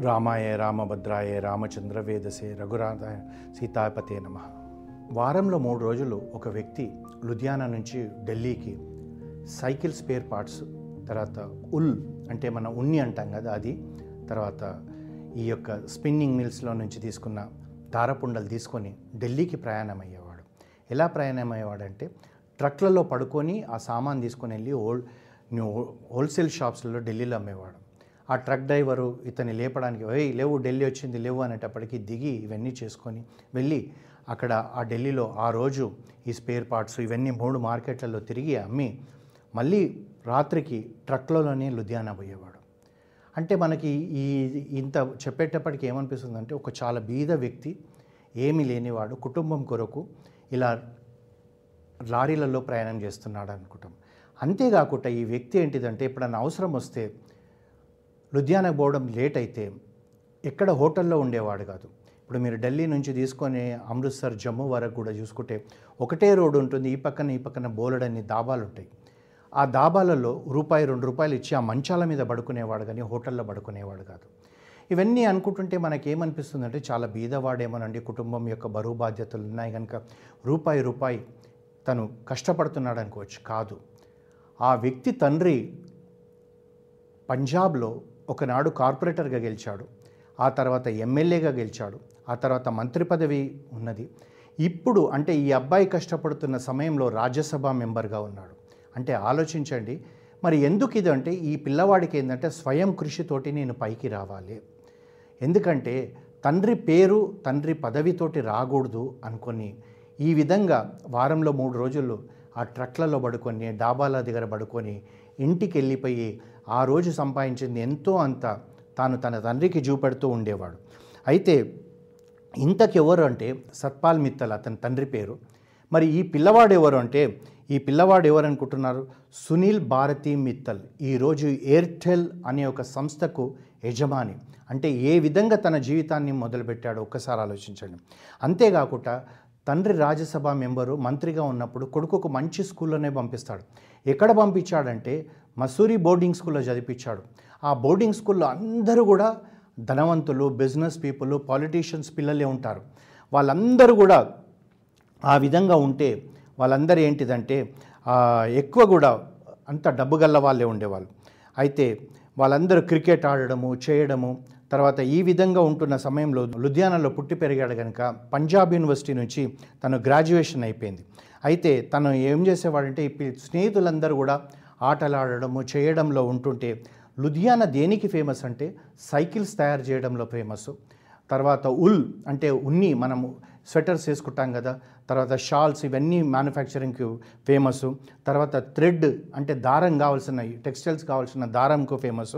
రామాయ రామభద్రాయ రామచంద్ర వేదసే రఘురాధాయ సీతాపతే నమ. వారంలో మూడు రోజులు ఒక వ్యక్తి లుధియానా నుంచి ఢిల్లీకి సైకిల్ స్పేర్ పార్ట్స్ తర్వాత ఉల్ అంటే మన ఉన్ని అంటాం కదా అది తర్వాత ఈ యొక్క స్పిన్నింగ్ మిల్స్లో నుంచి తీసుకున్న దారపుండలు తీసుకొని ఢిల్లీకి ప్రయాణం అయ్యేవాడు ఎలా ప్రయాణం అయ్యేవాడంటే ట్రక్లలో పడుకొని ఆ సామాన్ తీసుకొని వెళ్ళి హోల్ హోల్సేల్ షాప్స్లో ఢిల్లీలో అమ్మేవాడు. ఆ ట్రక్ డ్రైవరు ఇతన్ని లేపడానికి ఏయ్ లేవు ఢిల్లీ వచ్చింది లేవు అనేటప్పటికీ దిగి ఇవన్నీ చేసుకొని వెళ్ళి అక్కడ ఆ ఢిల్లీలో ఆ రోజు ఈ స్పేర్ పార్ట్స్ ఇవన్నీ మూడు మార్కెట్లలో తిరిగి అమ్మి మళ్ళీ రాత్రికి ట్రక్లలోనే లుధియానా పోయేవాడు. అంటే మనకి ఈ ఇంత చెప్పేటప్పటికి ఏమనిపిస్తుంది అంటే ఒక చాలా బీద వ్యక్తి ఏమీ లేనివాడు కుటుంబం కొరకు ఇలా లారీలలో ప్రయాణం చేస్తున్నాడు అనుకుంటాం అంతేకాకుండా ఈ వ్యక్తి ఏంటిదంటే ఎప్పుడన్నా అవసరం వస్తే లుధియానాకు పోవడం లేట్ అయితే ఎక్కడ హోటల్లో ఉండేవాడు కాదు. ఇప్పుడు మీరు ఢిల్లీ నుంచి తీసుకొని అమృత్సర్ జమ్మూ వరకు కూడా చూసుకుంటే ఒకటే రోడ్డు ఉంటుంది ఈ పక్కన ఈ పక్కన బోలెడన్ని దాబాలు ఉంటాయి. ఆ దాబాలలో రూపాయి రెండు రూపాయలు ఇచ్చి ఆ మంచాల మీద పడుకునేవాడు కానీ హోటల్లో పడుకునేవాడు కాదు. ఇవన్నీ అనుకుంటుంటే మనకేమనిపిస్తుందంటే చాలా బీదవాడేమోనండి కుటుంబం యొక్క బరువు బాధ్యతలు ఉన్నాయి కనుక రూపాయి రూపాయి తను కష్టపడుతున్నాడు అనుకోవచ్చు. కాదు. ఆ వ్యక్తి తండ్రి పంజాబ్లో ఒకనాడు కార్పొరేటర్గా గెలిచాడు. ఆ తర్వాత ఎమ్మెల్యేగా గెలిచాడు. ఆ తర్వాత మంత్రి పదవి ఉన్నది. ఇప్పుడు అంటే ఈ అబ్బాయి కష్టపడుతున్న సమయంలో రాజ్యసభ మెంబర్గా ఉన్నాడు. అంటే ఆలోచించండి. మరి ఎందుకు ఇది అంటే ఈ పిల్లవాడికి ఏంటంటే స్వయం కృషితోటి నేను పైకి రావాలి. ఎందుకంటే తండ్రి పేరు తండ్రి పదవితోటి రాకూడదు అనుకొని ఈ విధంగా వారంలో మూడు రోజులు ఆ ట్రక్లలో పడుకొని డాబాల దగ్గర పడుకొని ఇంటికి వెళ్ళిపోయి ఆ రోజు సంపాదించింది ఎంతో అంత తాను తన తండ్రికి చూపెడుతూ ఉండేవాడు. అయితే ఇంతకెవరు అంటే సత్పాల్ మిత్తల్ అతని తండ్రి పేరు. మరి ఈ పిల్లవాడు ఎవరు అంటే ఈ పిల్లవాడు ఎవరు అనుకుంటున్నారు? సునీల్ భారతి మిత్తల్ ఈరోజు ఎయిర్టెల్ అనే ఒక సంస్థకు యజమాని. అంటే ఏ విధంగా తన జీవితాన్ని మొదలుపెట్టాడో ఒక్కసారి ఆలోచించండి. అంతేకాకుండా తండ్రి రాజ్యసభ మెంబరు మంత్రిగా ఉన్నప్పుడు కొడుకుకు మంచి స్కూల్లోనే పంపిస్తాడు. ఎక్కడ పంపించాడంటే మసూరి బోర్డింగ్ స్కూల్లో చదివించాడు ఆ బోర్డింగ్ స్కూల్లో అందరూ కూడా ధనవంతులు బిజినెస్ పీపుల్ పాలిటీషియన్స్ పిల్లలే ఉంటారు. వాళ్ళందరూ కూడా ఆ విధంగా ఉంటే వాళ్ళందరూ ఏంటిదంటే ఎక్కువ కూడా అంత డబ్బు గల్ల వాళ్ళే ఉండేవాళ్ళు. అయితే వాళ్ళందరూ క్రికెట్ ఆడడము చేయడము తర్వాత ఈ విధంగా ఉంటున్న సమయంలో లుధియానాలో పుట్టి పెరిగాడు కనుక పంజాబ్ యూనివర్సిటీ నుంచి తను గ్రాడ్యుయేషన్ అయిపోయింది. అయితే తను ఏం చేసేవాడంటే ఈ స్నేహితులందరూ కూడా ఆటలాడడము చేయడంలో ఉంటుంటే లుధియానా దేనికి ఫేమస్ అంటే సైకిల్స్ తయారు చేయడంలో ఫేమస్ తర్వాత ఉల్ అంటే ఉన్ని మనము స్వెటర్స్ వేసుకుంటాం కదా తర్వాత షాల్స్ ఇవన్నీ మ్యానుఫ్యాక్చరింగ్కి ఫేమస్ తర్వాత థ్రెడ్ అంటే దారం కావాల్సిన టెక్స్టైల్స్ కావాల్సిన దారంకు ఫేమస్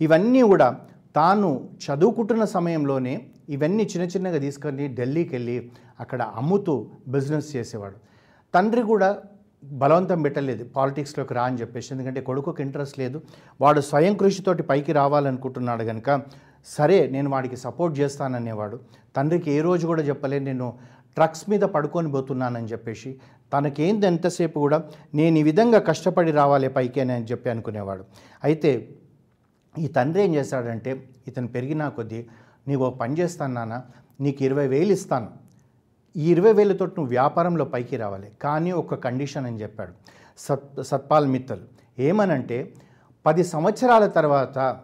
ఇవన్నీ కూడా తాను చదువుకుంటున్న సమయంలోనే ఇవన్నీ చిన్న చిన్నగా తీసుకొని ఢిల్లీకి వెళ్ళి అక్కడ అమ్ముతూ బిజినెస్ చేసేవాడు. తండ్రి కూడా బలవంతం పెట్టలేదు పాలిటిక్స్లోకి రా అని చెప్పేసి. ఎందుకంటే కొడుకుకి ఇంట్రెస్ట్ లేదు. వాడు స్వయం కృషితోటి పైకి రావాలనుకుంటున్నాడు కనుక సరే నేను వాడికి సపోర్ట్ చేస్తాననేవాడు. తండ్రికి ఏ రోజు కూడా చెప్పలేదు నేను ట్రక్స్ మీద పడుకొని పోతున్నానని చెప్పేసి. తనకేంది ఎంతసేపు కూడా నేను ఈ విధంగా కష్టపడి రావాలి పైకి అని చెప్పి అనుకునేవాడు. అయితే ఈ తండ్రి ఏం చేశాడంటే ఇతను పెరిగినా కొద్దీ నీకు పని చేస్తాను నాన్న నీకు ఇరవై వేలు ఇస్తాను. ఈ ఇరవై వేలతో నువ్వు వ్యాపారంలో పైకి రావాలి. కానీ ఒక కండిషన్ అని చెప్పాడు. సత్ సత్పాల్ మిత్తల్ ఏమనంటే పది సంవత్సరాల తర్వాత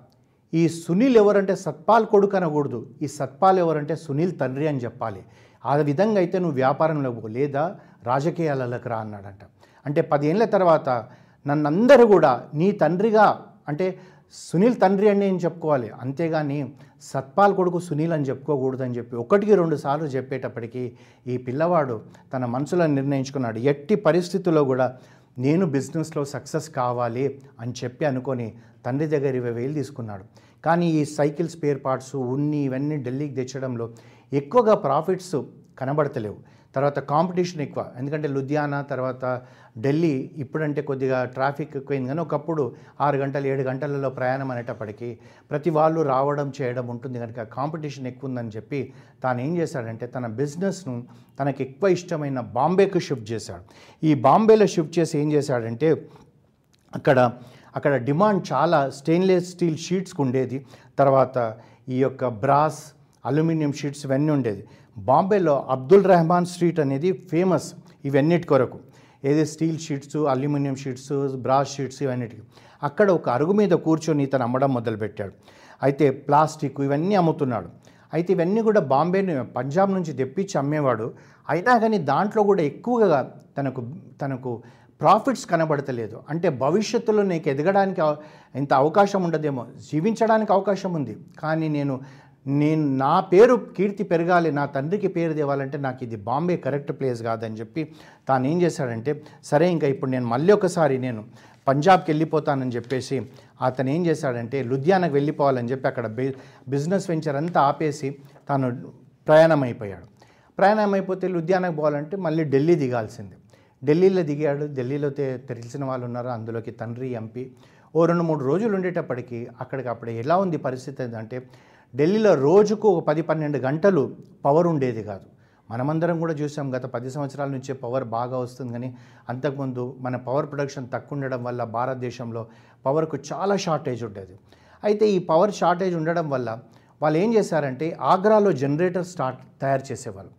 ఈ సునీల్ ఎవరంటే సత్పాల్ కొడుకు అనకూడదు. ఈ సత్పాల్ ఎవరంటే సునీల్ తండ్రి అని చెప్పాలి. ఆ విధంగా అయితే నువ్వు వ్యాపారంలో పో లేదా రాజకీయాలలోకి రా అన్నాడంట. అంటే పదేళ్ళ తర్వాత నన్నందరూ కూడా నీ తండ్రిగా అంటే సునీల్ తండ్రి అని నేను చెప్పుకోవాలి. అంతేగాని సత్పాల్ కొడుకు సునీల్ అని చెప్పుకోకూడదని చెప్పి ఒకటికి రెండు సార్లు చెప్పేటప్పటికీ ఈ పిల్లవాడు తన మనసులో నిర్ణయించుకున్నాడు. ఎట్టి పరిస్థితుల్లో కూడా నేను బిజినెస్లో సక్సెస్ కావాలి అని చెప్పి అనుకొని తండ్రి దగ్గర ఇరవై వేలు తీసుకున్నాడు. కానీ ఈ సైకిల్ స్పేర్ పార్ట్స్ ఉన్ని ఇవన్నీ ఢిల్లీకి తెచ్చడంలో ఎక్కువగా ప్రాఫిట్స్ కనబడతలేవు. తర్వాత కాంపిటీషన్ ఎక్కువ. ఎందుకంటే లుధియానా తర్వాత ఢిల్లీ ఇప్పుడంటే కొద్దిగా ట్రాఫిక్ ఎక్కువైంది. కానీ ఒకప్పుడు ఆరు గంటలు ఏడు గంటలలో ప్రయాణం అనేటప్పటికీ ప్రతి వాళ్ళు రావడం చేయడం ఉంటుంది. కనుక కాంపిటీషన్ ఎక్కువ ఉందని చెప్పి తాను ఏం చేశాడంటే తన బిజినెస్ను తనకి ఎక్కువ ఇష్టమైన బాంబేకు షిఫ్ట్ చేశాడు. ఈ బాంబేలో షిఫ్ట్ చేసి ఏం చేశాడంటే అక్కడ అక్కడ డిమాండ్ చాలా స్టెయిన్లెస్ స్టీల్ షీట్స్కి ఉండేది. తర్వాత ఈ యొక్క బ్రాస్ అల్యూమినియం షీట్స్ ఇవన్నీ ఉండేది. బాంబేలో అబ్దుల్ రెహమాన్ స్ట్రీట్ అనేది ఫేమస్ ఇవన్నిటి కొరకు. ఏది steel sheets aluminium sheets brass sheets ఇవన్నిటికి. అక్కడ ఒక అరుగు మీద కూర్చొని ఇతను అమ్మడం మొదలుపెట్టాడు. అయితే ప్లాస్టిక్ ఇవన్నీ అమ్ముతున్నాడు. అయితే ఇవన్నీ కూడా బాంబే పంజాబ్ నుంచి తెప్పించి అమ్మేవాడు. అయినా కానీ దాంట్లో కూడా ఎక్కువగా తనకు తనకు ప్రాఫిట్స్ కనబడతలేదు. అంటే భవిష్యత్తులో నీకు ఎదగడానికి ఇంత అవకాశం ఉండదేమో. జీవించడానికి అవకాశం ఉంది. కానీ నేను నేను నా పేరు కీర్తి పెరగాలి నా తండ్రికి పేరు తేవాలంటే నాకు ఇది బాంబే కరెక్ట్ ప్లేస్ కాదని చెప్పి తాను ఏం చేశాడంటే సరే ఇంకా ఇప్పుడు నేను మళ్ళీ ఒకసారి నేను పంజాబ్కి వెళ్ళిపోతానని చెప్పేసి అతను ఏం చేశాడంటే లుధియానాకు వెళ్ళిపోవాలని చెప్పి అక్కడ బిజినెస్ వెంచర్ అంతా ఆపేసి తాను ప్రయాణం అయిపోయాడు ప్రయాణం అయిపోతే లుధియానాకు పోవాలంటే మళ్ళీ ఢిల్లీ దిగాల్సింది. ఢిల్లీలో దిగాడు ఢిల్లీలో తెలిసిన వాళ్ళు ఉన్నారు అందులోకి తండ్రి ఎంపీ. ఓ రెండు మూడు రోజులు ఉండేటప్పటికి అక్కడికి అప్పుడు ఎలా ఉంది పరిస్థితి అంటే ఢిల్లీలో రోజుకు ఒక పది పన్నెండు గంటలు పవర్ ఉండేది కాదు. మనమందరం కూడా చూసాం గత పది సంవత్సరాల నుంచే పవర్ బాగా వస్తుంది కానీ అంతకుముందు మన పవర్ ప్రొడక్షన్ తక్కువ ఉండడం వల్ల భారతదేశంలో పవర్కు చాలా షార్టేజ్ ఉండేది. అయితే ఈ పవర్ షార్టేజ్ ఉండడం వల్ల వాళ్ళు ఏం చేశారంటే ఆగ్రాలో జనరేటర్ స్టార్ట్ తయారు చేసేవాళ్ళు.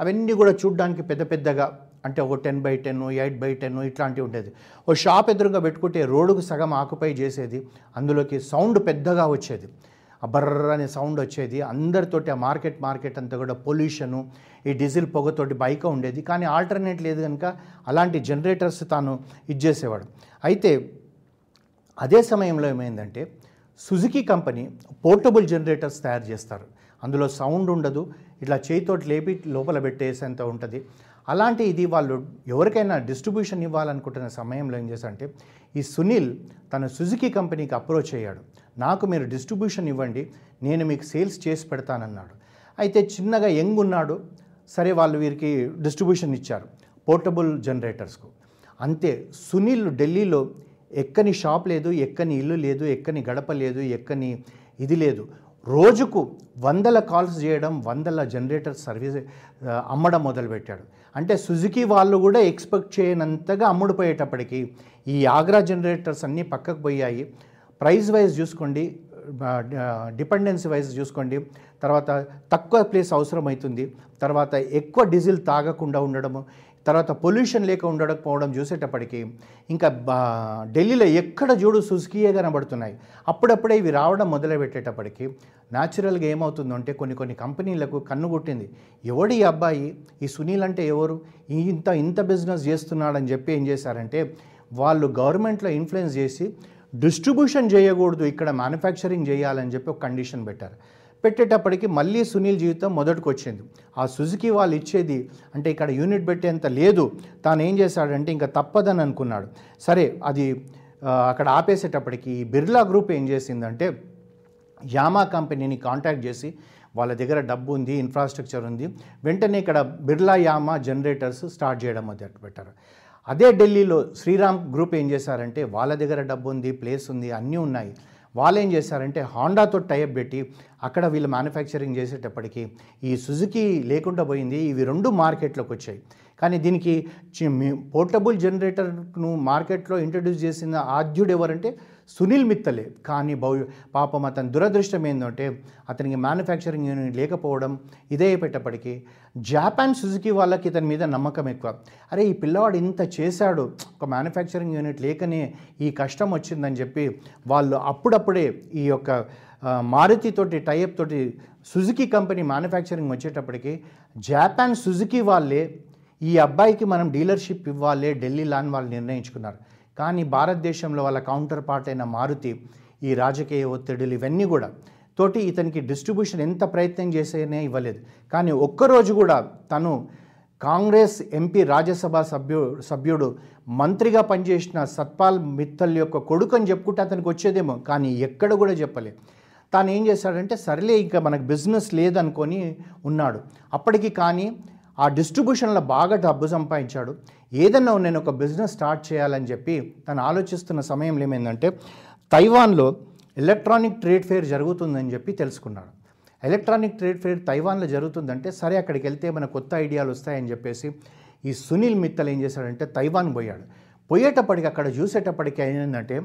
అవన్నీ కూడా చూడ్డానికి పెద్ద పెద్దగా అంటే ఒక ten by ten eight by ten ఇట్లాంటివి ఉండేది. ఓ షాప్ ఎదురుగా పెట్టుకుంటే రోడ్డుకు సగం ఆకుపై చేసేది అందులోకి సౌండ్ పెద్దగా వచ్చేది. ఆ అనే సౌండ్ వచ్చేది. అందరితోటి ఆ మార్కెట్ మార్కెట్ అంతా కూడా పొల్యూషను ఈ డీజిల్ పొగతోటి బైక్ ఉండేది. కానీ ఆల్టర్నేట్ లేదు కనుక అలాంటి జనరేటర్స్ తాను ఇచ్చేసేవాడు అయితే అదే సమయంలో ఏమైందంటే సుజుకి కంపెనీ పోర్టబుల్ జనరేటర్స్ తయారు చేస్తారు. అందులో సౌండ్ ఉండదు. ఇట్లా చేయితోటి లేపి లోపల పెట్టేసేంత ఉంటుంది. అలాంటి ఇది వాళ్ళు ఎవరికైనా డిస్ట్రిబ్యూషన్ ఇవ్వాలనుకుంటున్న సమయంలో ఏం చేశారంటే ఈ సునీల్ తన సుజుకి కంపెనీకి అప్రోచ్ అయ్యాడు. నాకు మీరు డిస్ట్రిబ్యూషన్ ఇవ్వండి నేను మీకు సేల్స్ చేసి పెడతానన్నాడు. అయితే చిన్నగా యంగ్ ఉన్నాడు సరే వాళ్ళు వీరికి డిస్ట్రిబ్యూషన్ ఇచ్చారు పోర్టబుల్ జనరేటర్స్కు. అంతే సునీల్ ఢిల్లీలో ఎక్కని షాప్ లేదు ఎక్కని ఇల్లు లేదు ఎక్కని గడప లేదు ఎక్కని ఇది లేదు. రోజుకు వందల కాల్స్ చేయడం వందల జనరేటర్ సర్వీస్ అమ్మడం మొదలుపెట్టాడు. అంటే సుజుకి వాళ్ళు కూడా ఎక్స్పెక్ట్ చేయనంతగా అమ్ముడుపోయేటప్పటికి ఈ ఆగ్రా జనరేటర్స్ అన్నీ పక్కకు పోయాయి. ప్రైస్ వైజ్ చూసుకోండి డిపెండెన్సీ వైజ్ చూసుకోండి తర్వాత తక్కువ ప్లేస్ అవసరమవుతుంది తర్వాత ఎక్కువ డీజిల్ తాగకుండా ఉండడము తర్వాత పొల్యూషన్ లేక ఉండకపోవడం చూసేటప్పటికి ఇంకా బా ఢిల్లీలో ఎక్కడ చూడు సుజుకియే కనబడుతున్నాయి. అప్పుడప్పుడే ఇవి రావడం మొదలుపెట్టేటప్పటికి న్యాచురల్గా ఏమవుతుందంటే కొన్ని కొన్ని కంపెనీలకు కన్ను కొట్టింది. ఎవడి ఈ అబ్బాయి? ఈ సునీల్ అంటే ఎవరు? ఇంత ఇంత బిజినెస్ చేస్తున్నాడని చెప్పి ఏం చేశారంటే వాళ్ళు గవర్నమెంట్లో ఇన్ఫ్లుయెన్స్ చేసి డిస్ట్రిబ్యూషన్ చేయకూడదు ఇక్కడ మ్యానుఫ్యాక్చరింగ్ చేయాలని చెప్పి ఒక కండిషన్ పెట్టారు. పెట్టేటప్పటికి మళ్ళీ సునీల్ జీవితం మొదటికి వచ్చింది ఆ సుజుకి వాళ్ళు ఇచ్చేది అంటే ఇక్కడ యూనిట్ పెట్టేంత లేదు. తాను ఏం చేశాడంటే ఇంకా తప్పదని అనుకున్నాడు. సరే అది అక్కడ ఆపేసేటప్పటికి ఈ బిర్లా గ్రూప్ ఏం చేసిందంటే యామా కంపెనీని కాంటాక్ట్ చేసి వాళ్ళ దగ్గర డబ్బు ఉంది ఇన్ఫ్రాస్ట్రక్చర్ ఉంది. వెంటనే ఇక్కడ బిర్లా యామా జనరేటర్స్ స్టార్ట్ చేయడం మొదలు పెట్టారు అదే ఢిల్లీలో శ్రీరామ్ గ్రూప్ ఏం చేశారంటే వాళ్ళ దగ్గర డబ్బు ఉంది ప్లేస్ ఉంది అన్నీ ఉన్నాయి. వాళ్ళు ఏం చేశారంటే హోండాతో టైప్ పెట్టి అక్కడ వీళ్ళు మ్యానుఫ్యాక్చరింగ్ చేసేటప్పటికి ఈ సుజుకి లేకుండా పోయింది. ఇవి రెండు మార్కెట్లోకి వచ్చాయి. కానీ దీనికి పోర్టబుల్ జనరేటర్ను మార్కెట్లో ఇంట్రడ్యూస్ చేసిన ఆద్యుడు ఎవరంటే సునీల్ మిత్తలే. కానీ భౌ పాపం అతని దురదృష్టం ఏంటంటే అతనికి మ్యానుఫ్యాక్చరింగ్ యూనిట్ లేకపోవడం ఇదే పెట్టేప్పటికీ జాపాన్ సుజుకి వాళ్ళకి ఇతని మీద నమ్మకం ఎక్కువ. అరే ఈ పిల్లవాడు ఇంత చేశాడు. ఒక మ్యానుఫ్యాక్చరింగ్ యూనిట్ లేకనే ఈ కష్టం వచ్చిందని చెప్పి వాళ్ళు అప్పుడప్పుడే ఈ యొక్క మారుతితోటి మారుతి తోటి టైప్ తోటి సుజుకి కంపెనీ మ్యానుఫ్యాక్చరింగ్ వచ్చేటప్పటికి జాపాన్ సుజుకి వాళ్ళే ఈ అబ్బాయికి మనం డీలర్షిప్ ఇవ్వాలి ఢిల్లీ లాన్ వాళ్ళు నిర్ణయించుకున్నారు. కానీ భారతదేశంలో వాళ్ళ కౌంటర్ పార్ట్ అయిన మారుతి ఈ రాజకీయ ఒత్తిడులు ఇవన్నీ కూడా తోటి ఇతనికి డిస్ట్రిబ్యూషన్ ఎంత ప్రయత్నం చేసేనే ఇవ్వలేదు. కానీ ఒక్కరోజు కూడా తను కాంగ్రెస్ ఎంపీ రాజ్యసభ సభ్యు సభ్యుడు మంత్రిగా పనిచేసిన సత్పాల్ మిత్తల్ యొక్క కొడుకు అని చెప్పుకుంటే అతనికి వచ్చేదేమో కానీ ఎక్కడ కూడా చెప్పలేదు. తాను ఏం చేశాడంటే సరిలే ఇంకా మనకు బిజినెస్ లేదనుకొని ఉన్నాడు. అప్పటికి కానీ ఆ డిస్ట్రిబ్యూషన్లో బాగా డబ్బు సంపాదించాడు. ఏదన్నా నేను ఒక బిజినెస్ స్టార్ట్ చేయాలని చెప్పి తను ఆలోచిస్తున్న సమయంలో ఏమైందంటే తైవాన్లో ఎలక్ట్రానిక్ ట్రేడ్ ఫేర్ జరుగుతుందని చెప్పి తెలుసుకున్నాడు. ఎలక్ట్రానిక్ ట్రేడ్ ఫేర్ తైవాన్లో జరుగుతుందంటే సరే అక్కడికి వెళ్తే మన కొత్త ఐడియాలు వస్తాయని చెప్పేసి ఈ సునీల్ మిత్తల్ ఏం చేశాడంటే తైవాన్ పోయాడు. పోయేటప్పటికి అక్కడ చూసేటప్పటికి ఏంటంటే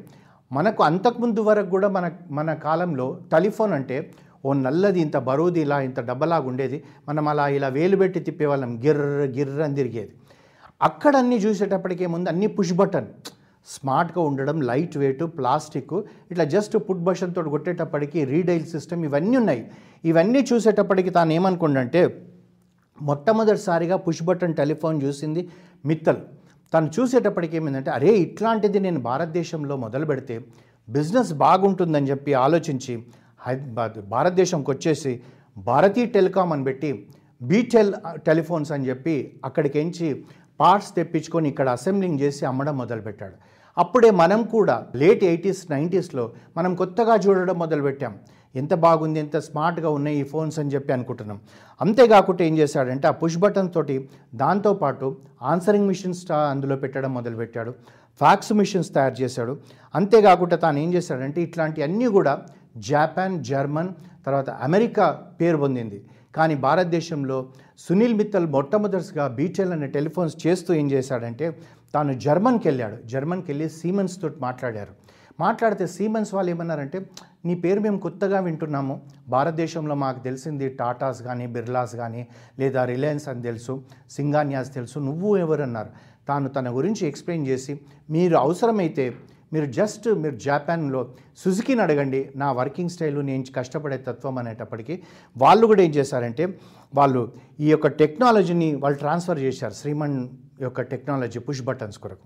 మనకు అంతకుముందు వరకు కూడా మన మన కాలంలో టెలిఫోన్ అంటే ఓ నల్లది ఇంత బరువుది ఇలా ఇంత డబ్బలాగా ఉండేది మనం అలా ఇలా వేలు పెట్టి తిప్పేవాళ్ళం గిర్ర గిర్ర అని తిరిగేది. అక్కడ అన్నీ చూసేటప్పటికే ముందు అన్ని పుష్ బటన్ స్మార్ట్గా ఉండడం లైట్ వెయిట్ ప్లాస్టిక్ ఇట్లా జస్ట్ పుట్ బషన్తో కొట్టేటప్పటికి రీడైల్ సిస్టమ్ ఇవన్నీ ఉన్నాయి. ఇవన్నీ చూసేటప్పటికి తాను ఏమనుకుండంటే మొట్టమొదటిసారిగా పుష్ బటన్ టెలిఫోన్ చూసింది మిత్తల్. తను చూసేటప్పటికి ఏమైందంటే అరే ఇట్లాంటిది నేను భారతదేశంలో మొదలు పెడితే బిజినెస్ బాగుంటుందని చెప్పి ఆలోచించి హైదరాబాద్ భారతదేశంకి వచ్చేసి భారతీ టెలికాం అని పెట్టి బీటెల్ టెలిఫోన్స్ అని చెప్పి అక్కడికి ఎంచి పార్ట్స్ తెప్పించుకొని ఇక్కడ అసెంబ్లింగ్ చేసి అమ్మడం మొదలుపెట్టాడు. అప్పుడే మనం కూడా లేట్ ఎయిటీస్ నైంటీస్లో మనం కొత్తగా చూడడం మొదలుపెట్టాం. ఎంత బాగుంది ఎంత స్మార్ట్గా ఉన్నాయి ఈ ఫోన్స్ అని చెప్పి అనుకుంటున్నాం. అంతేకాకుండా ఏం చేశాడంటే ఆ పుష్ బటన్ తోటి దాంతోపాటు ఆన్సరింగ్ మిషన్స్ అందులో పెట్టడం మొదలుపెట్టాడు. ఫ్యాక్స్ మిషన్స్ తయారు చేశాడు. అంతేకాకుండా తాను ఏం చేశాడంటే ఇట్లాంటివన్నీ కూడా జపాన్ జర్మన్ తర్వాత అమెరికా పేరు పొందింది. కానీ భారతదేశంలో సునీల్ మిత్తల్ మొట్టమొదటిగా బీటెల్ అనే టెలిఫోన్స్ చేస్తూ ఏం చేశాడంటే తాను జర్మన్కి వెళ్ళాడు జర్మన్కి వెళ్ళి సీమెన్స్ తోటి మాట్లాడారు. మాట్లాడితే సీమెన్స్ వాళ్ళు ఏమన్నారంటే నీ పేరు మేము కొత్తగా వింటున్నాము. భారతదేశంలో మాకు తెలిసింది టాటాస్ కానీ బిర్లాస్ కానీ లేదా రిలయన్స్ అని తెలుసు సింగాన్యాస్ తెలుసు నువ్వు ఎవరన్నారు తాను తన గురించి ఎక్స్ప్లెయిన్ చేసి మీరు అవసరమైతే మీరు జస్ట్ మీరు జాపాన్లో సుజుకిని అడగండి నా వర్కింగ్ స్టైల్ నేను కష్టపడే తత్వం అనేటప్పటికీ వాళ్ళు కూడా ఏం చేశారంటే వాళ్ళు ఈ యొక్క టెక్నాలజీని వాళ్ళు ట్రాన్స్ఫర్ చేశారు శ్రీమన్ యొక్క టెక్నాలజీ పుష్ బటన్స్ కొరకు.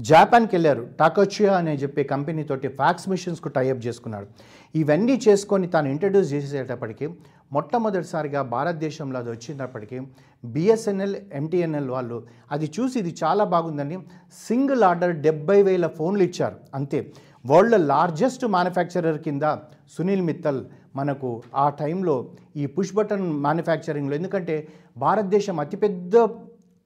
జాపాన్కి వెళ్ళారు టాకోచియా అనే చెప్పే కంపెనీతోటి ఫ్యాక్స్ మిషన్స్కు టైఅప్ చేసుకున్నాడు ఇవన్నీ చేసుకొని తాను ఇంట్రడ్యూస్ చేసేటప్పటికీ మొట్టమొదటిసారిగా భారతదేశంలో అది వచ్చినప్పటికీ బిఎస్ఎన్ఎల్ ఎంటీఎన్ఎల్ వాళ్ళు. అది చూసి ఇది చాలా బాగుందని సింగిల్ ఆర్డర్ డెబ్బై వేల ఫోన్లు ఇచ్చారు. అంతే. వరల్డ్ లార్జెస్ట్ మ్యానుఫ్యాక్చరర్ కింద సునీల్ మిత్తల్ మనకు ఆ టైంలో ఈ పుష్ బటన్ మ్యానుఫ్యాక్చరింగ్లో. ఎందుకంటే భారతదేశం అతిపెద్ద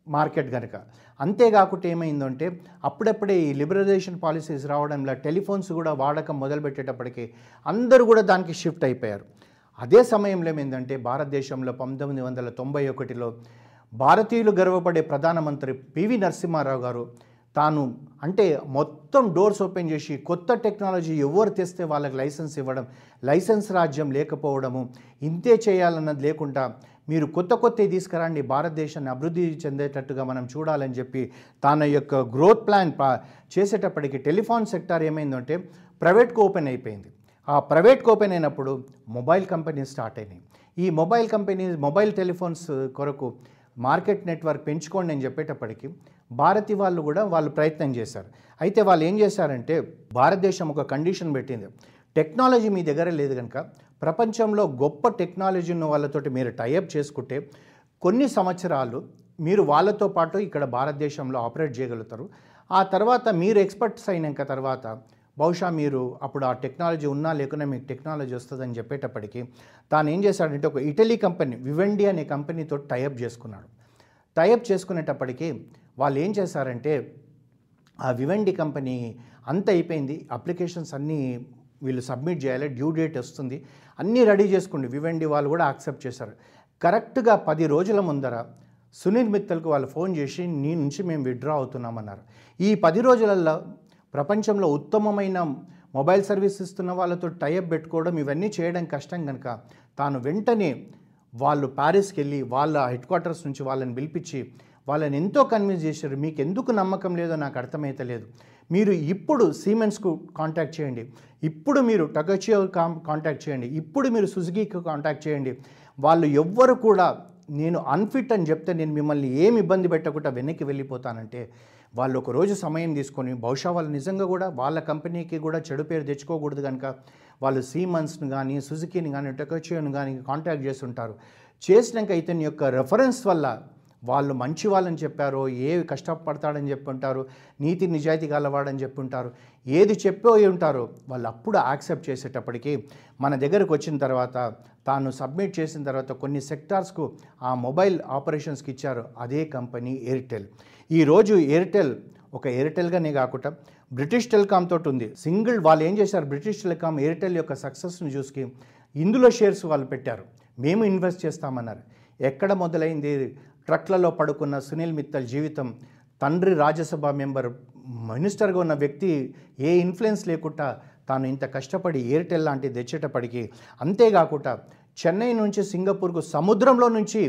మార్కెట్ కనుక అంతేకాకుండా ఏమైందంటే అప్పుడప్పుడే ఈ లిబరలైజేషన్ పాలసీస్ రావడంలో టెలిఫోన్స్ కూడా వాడకం మొదలుపెట్టేటప్పటికి అందరూ కూడా దానికి షిఫ్ట్ అయిపోయారు. అదే సమయంలో ఏమైందంటే భారతదేశంలో పంతొమ్మిది వందల తొంభై ఒకటిలో భారతీయులు గర్వపడే ప్రధానమంత్రి పివి నరసింహారావు గారు తాను అంటే మొత్తం డోర్స్ ఓపెన్ చేసి కొత్త టెక్నాలజీ ఎవరు తెస్తే వాళ్ళకి లైసెన్స్ ఇవ్వడం లైసెన్స్ రాజ్యం లేకపోవడము ఇంతే చేయాలన్నది లేకుండా మీరు కొత్త కొత్త తీసుకురండి భారతదేశాన్ని అభివృద్ధి చెందేటట్టుగా మనం చూడాలని చెప్పి తన యొక్క గ్రోత్ ప్లాన్ పా- చేసేటప్పటికి టెలిఫోన్ సెక్టార్ ఏమైందంటే ప్రైవేట్కి ఓపెన్ అయిపోయింది. ఆ ప్రైవేట్కి ఓపెన్ అయినప్పుడు మొబైల్ కంపెనీస్ స్టార్ట్ అయినాయి. ఈ మొబైల్ కంపెనీస్ మొబైల్ టెలిఫోన్స్ కొరకు మార్కెట్ నెట్వర్క్ పెంచుకోండి అని చెప్పేటప్పటికీ భారతి వాళ్ళు కూడా వాళ్ళు ప్రయత్నం చేశారు. అయితే వాళ్ళు ఏం చేశారంటే భారతదేశం ఒక కండిషన్ పెట్టింది. టెక్నాలజీ మీ దగ్గర లేదు కనుక ప్రపంచంలో గొప్ప టెక్నాలజీ ఉన్న వాళ్ళతోటి మీరు టైఅప్ చేసుకుంటే కొన్ని సంవత్సరాలు మీరు వాళ్ళతో పాటు ఇక్కడ భారతదేశంలో ఆపరేట్ చేయగలుగుతారు. ఆ తర్వాత మీరు ఎక్స్పర్ట్స్ అయినాక తర్వాత బహుశా మీరు అప్పుడు ఆ టెక్నాలజీ ఉన్నా లేకున్నా మీకు టెక్నాలజీ వస్తుందని చెప్పేటప్పటికి తాను ఏం చేశాడంటే ఒక ఇటలీ కంపెనీ వివెండి అనే కంపెనీతో టైఅప్ చేసుకున్నాడు. టైఅప్ చేసుకునేటప్పటికి వాళ్ళు ఏం చేశారంటే ఆ వివెండి కంపెనీ అంత అయిపోయింది అప్లికేషన్స్ అన్నీ వీళ్ళు సబ్మిట్ చేయాలి డ్యూ డేట్ వస్తుంది అన్నీ రెడీ చేసుకోండి వివెండి వాళ్ళు కూడా యాక్సెప్ట్ చేశారు. కరెక్ట్గా పది రోజుల ముందర సునీల్ మిత్తల్కు వాళ్ళు ఫోన్ చేసి నీ నుంచి మేము విత్డ్రా అవుతున్నామన్నారు. ఈ పది రోజులలో ప్రపంచంలో ఉత్తమమైన మొబైల్ సర్వీస్ ఇస్తున్న వాళ్ళతో టైఅప్ పెట్టుకోవడం ఇవన్నీ చేయడం కష్టం కనుక తాను వెంటనే వాళ్ళు ప్యారిస్కి వెళ్ళి వాళ్ళ హెడ్ క్వార్టర్స్ నుంచి వాళ్ళని పిలిపించి వాళ్ళని ఎంతో కన్విన్స్ చేశారు. మీకు ఎందుకు నమ్మకం లేదో నాకు అర్థమైతే లేదు. మీరు ఇప్పుడు సీమెన్స్కు కాంటాక్ట్ చేయండి. ఇప్పుడు మీరు టగచియో కాంటాక్ట్ చేయండి. ఇప్పుడు మీరు సుజుకీకి కాంటాక్ట్ చేయండి. వాళ్ళు ఎవ్వరు కూడా నేను అన్ఫిట్ అని చెప్తే నేను మిమ్మల్ని ఏమి ఇబ్బంది పెట్టకుండా వెనక్కి వెళ్ళిపోతానంటే వాళ్ళు ఒక రోజు సమయం తీసుకొని బహుశా వాళ్ళు నిజంగా కూడా వాళ్ళ కంపెనీకి కూడా చెడు పేరు తెచ్చుకోకూడదు కనుక వాళ్ళు సీమన్స్ని కానీ సుజుకీని కానీ టెకోచియోని కానీ కాంటాక్ట్ చేస్తుంటారు. చేసినాక ఇతని యొక్క రెఫరెన్స్ వల్ల వాళ్ళు మంచి వాళ్ళని చెప్పారో ఏవి కష్టపడతాడని చెప్పి ఉంటారు నీతి నిజాయితీ గలవాడని చెప్పి ఉంటారు ఏది చెప్పిపోయి ఉంటారో వాళ్ళు అప్పుడు యాక్సెప్ట్ చేసేటప్పటికి మన దగ్గరకు వచ్చిన తర్వాత తాను సబ్మిట్ చేసిన తర్వాత కొన్ని సెక్టార్స్కు ఆ మొబైల్ ఆపరేషన్స్కి ఇచ్చారు అదే కంపెనీ ఎయిర్టెల్. ఈరోజు ఎయిర్టెల్ ఒక ఎయిర్టెల్గానే కాకుండా బ్రిటిష్ టెలికామ్ తోటి ఉంది. సింగిల్ వాళ్ళు ఏం చేశారు? బ్రిటిష్ టెలికామ్ ఎయిర్టెల్ యొక్క సక్సెస్ని చూసి ఇందులో షేర్స్ వాళ్ళు పెట్టారు. మేము ఇన్వెస్ట్ చేస్తామన్నారు. ఎక్కడ మొదలైంది? ట్రక్లలో పడుకున్న సునీల్ మిత్తల్ జీవితం తండ్రి రాజ్యసభ మెంబర్ మినిస్టర్గా ఉన్న వ్యక్తి ఏ ఇన్ఫ్లుయెన్స్ లేకుండా తాను ఇంత కష్టపడి ఎయిర్టెల్ లాంటిది తెచ్చేటప్పటికి. అంతేకాకుండా చెన్నై నుంచి సింగపూర్కు సముద్రంలో నుంచి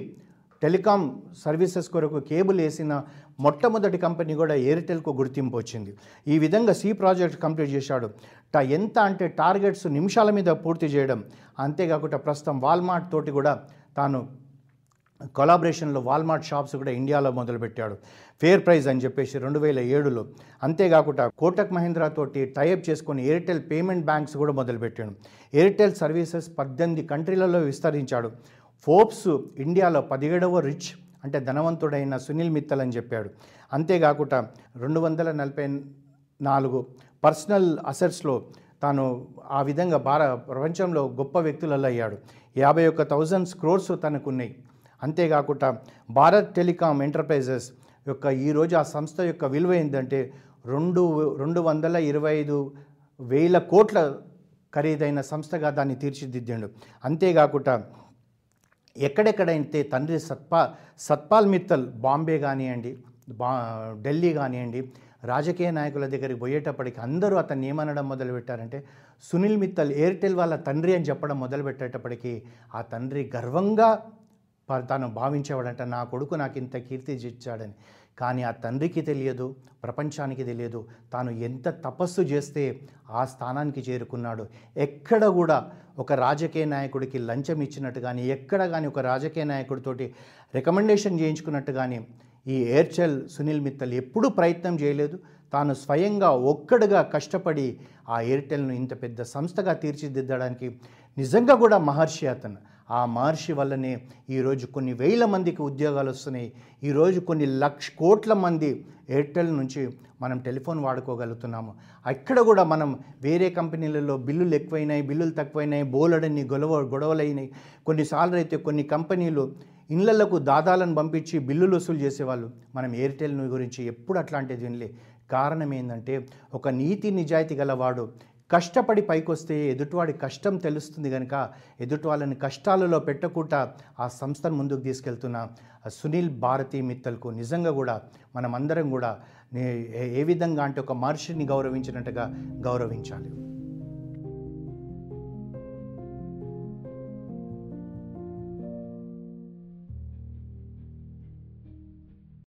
టెలికాం సర్వీసెస్ కొరకు కేబుల్ వేసిన మొట్టమొదటి కంపెనీ కూడా ఎయిర్టెల్కు గుర్తింపు వచ్చింది. ఈ విధంగా సి ప్రాజెక్ట్ కంప్లీట్ చేశాడు. ట ఎంత అంటే టార్గెట్స్ నిమిషాల మీద పూర్తి చేయడం. అంతేకాకుండా ప్రస్తుతం వాల్మార్ట్ తోటి కూడా తాను కొలాబరేషన్లో వాల్మార్ట్ షాప్స్ కూడా ఇండియాలో మొదలుపెట్టాడు. ఫేర్ ప్రైజ్ అని చెప్పేసి రెండు వేల ఏడులో. అంతేకాకుండా కోటక్ మహీంద్రా తోటి టైఅప్ చేసుకొని ఎయిర్టెల్ పేమెంట్ బ్యాంక్స్ కూడా మొదలుపెట్టాడు. ఎయిర్టెల్ సర్వీసెస్ పద్దెనిమిది కంట్రీలలో విస్తరించాడు. ఫోర్బ్స్ ఇండియాలో పదిహేడవ రిచ్ అంటే ధనవంతుడైన సునీల్ మిత్తల్ అని చెప్పాడు. అంతేకాకుండా రెండు వందల నలభై నాలుగు పర్సనల్ అసెట్స్లో తాను ఆ విధంగా భార ప్రపంచంలో గొప్ప వ్యక్తులలో అయ్యాడు. యాభై ఒక్క థౌజండ్ క్రోర్స్ తనకున్నాయి. అంతేకాకుండా భారత్ టెలికాం ఎంటర్ప్రైజెస్ యొక్క ఈరోజు ఆ సంస్థ యొక్క విలువ ఏంటంటే రెండు రెండు వందల ఇరవై ఐదు వేల కోట్ల ఖరీదైన సంస్థగా దాన్ని తీర్చిదిద్దాడు. అంతేకాకుండా ఎక్కడెక్కడైతే తండ్రి సత్పా సత్పాల్ మిత్తల్ బాంబే కానివ్వండి బా ఢిల్లీ కానివ్వండి రాజకీయ నాయకుల దగ్గరికి పోయేటప్పటికి అందరూ అతన్ని ఏమనడం మొదలుపెట్టారంటే సునీల్ మిత్తల్ ఎయిర్టెల్ వాళ్ళ తండ్రి అని చెప్పడం మొదలుపెట్టేటప్పటికి ఆ తండ్రి గర్వంగా తాను భావించేవాడంట నా కొడుకు నాకు ఇంత కీర్తి ఇచ్చాడని. కానీ ఆ తండ్రికి తెలియదు ప్రపంచానికి తెలియదు. తాను ఎంత తపస్సు చేస్తే ఆ స్థానానికి చేరుకున్నాడు. ఎక్కడ కూడా ఒక రాజకీయ నాయకుడికి లంచం ఇచ్చినట్టు కానీ ఎక్కడ కానీ ఒక రాజకీయ నాయకుడితోటి రికమెండేషన్ చేయించుకున్నట్టు కానీ ఈ ఎయిర్టెల్ సునీల్ మిత్తల్ ఎప్పుడూ ప్రయత్నం చేయలేదు. తాను స్వయంగా ఒక్కడుగా కష్టపడి ఆ ఎయిర్టెల్ను ఇంత పెద్ద సంస్థగా తీర్చిదిద్దడానికి నిజంగా కూడా మహర్షి అతను ఆ మహర్షి వల్లనే ఈరోజు కొన్ని వేల మందికి ఉద్యోగాలు వస్తున్నాయి. ఈరోజు కొన్ని లక్ష కోట్ల మంది ఎయిర్టెల్ నుంచి మనం టెలిఫోన్ వాడుకోగలుగుతున్నాము. అక్కడ కూడా మనం వేరే కంపెనీలలో బిల్లులు ఎక్కువైనాయి బిల్లులు తక్కువైనాయి బోలెడన్ని గొడవ గొడవలైనాయి. కొన్నిసార్లు అయితే కొన్ని కంపెనీలు ఇళ్ళలకు దాదాలను పంపించి బిల్లులు వసూలు చేసేవాళ్ళు. మనం ఎయిర్టెల్ గురించి ఎప్పుడు అట్లాంటిది వినలే. కారణం ఏంటంటే ఒక నీతి నిజాయితీ గలవాడు కష్టపడి పైకొస్తే ఎదుటివాడి కష్టం తెలుస్తుంది కనుక ఎదుటివాళ్ళని కష్టాలలో పెట్టకుండా ఆ సంస్థను ముందుకు తీసుకెళ్తున్న సునీల్ భారతి మిత్తల్కు నిజంగా కూడా మనమందరం కూడా ఏ విధంగా అంటే ఒక మహర్షిని గౌరవించినట్టుగా గౌరవించాలి.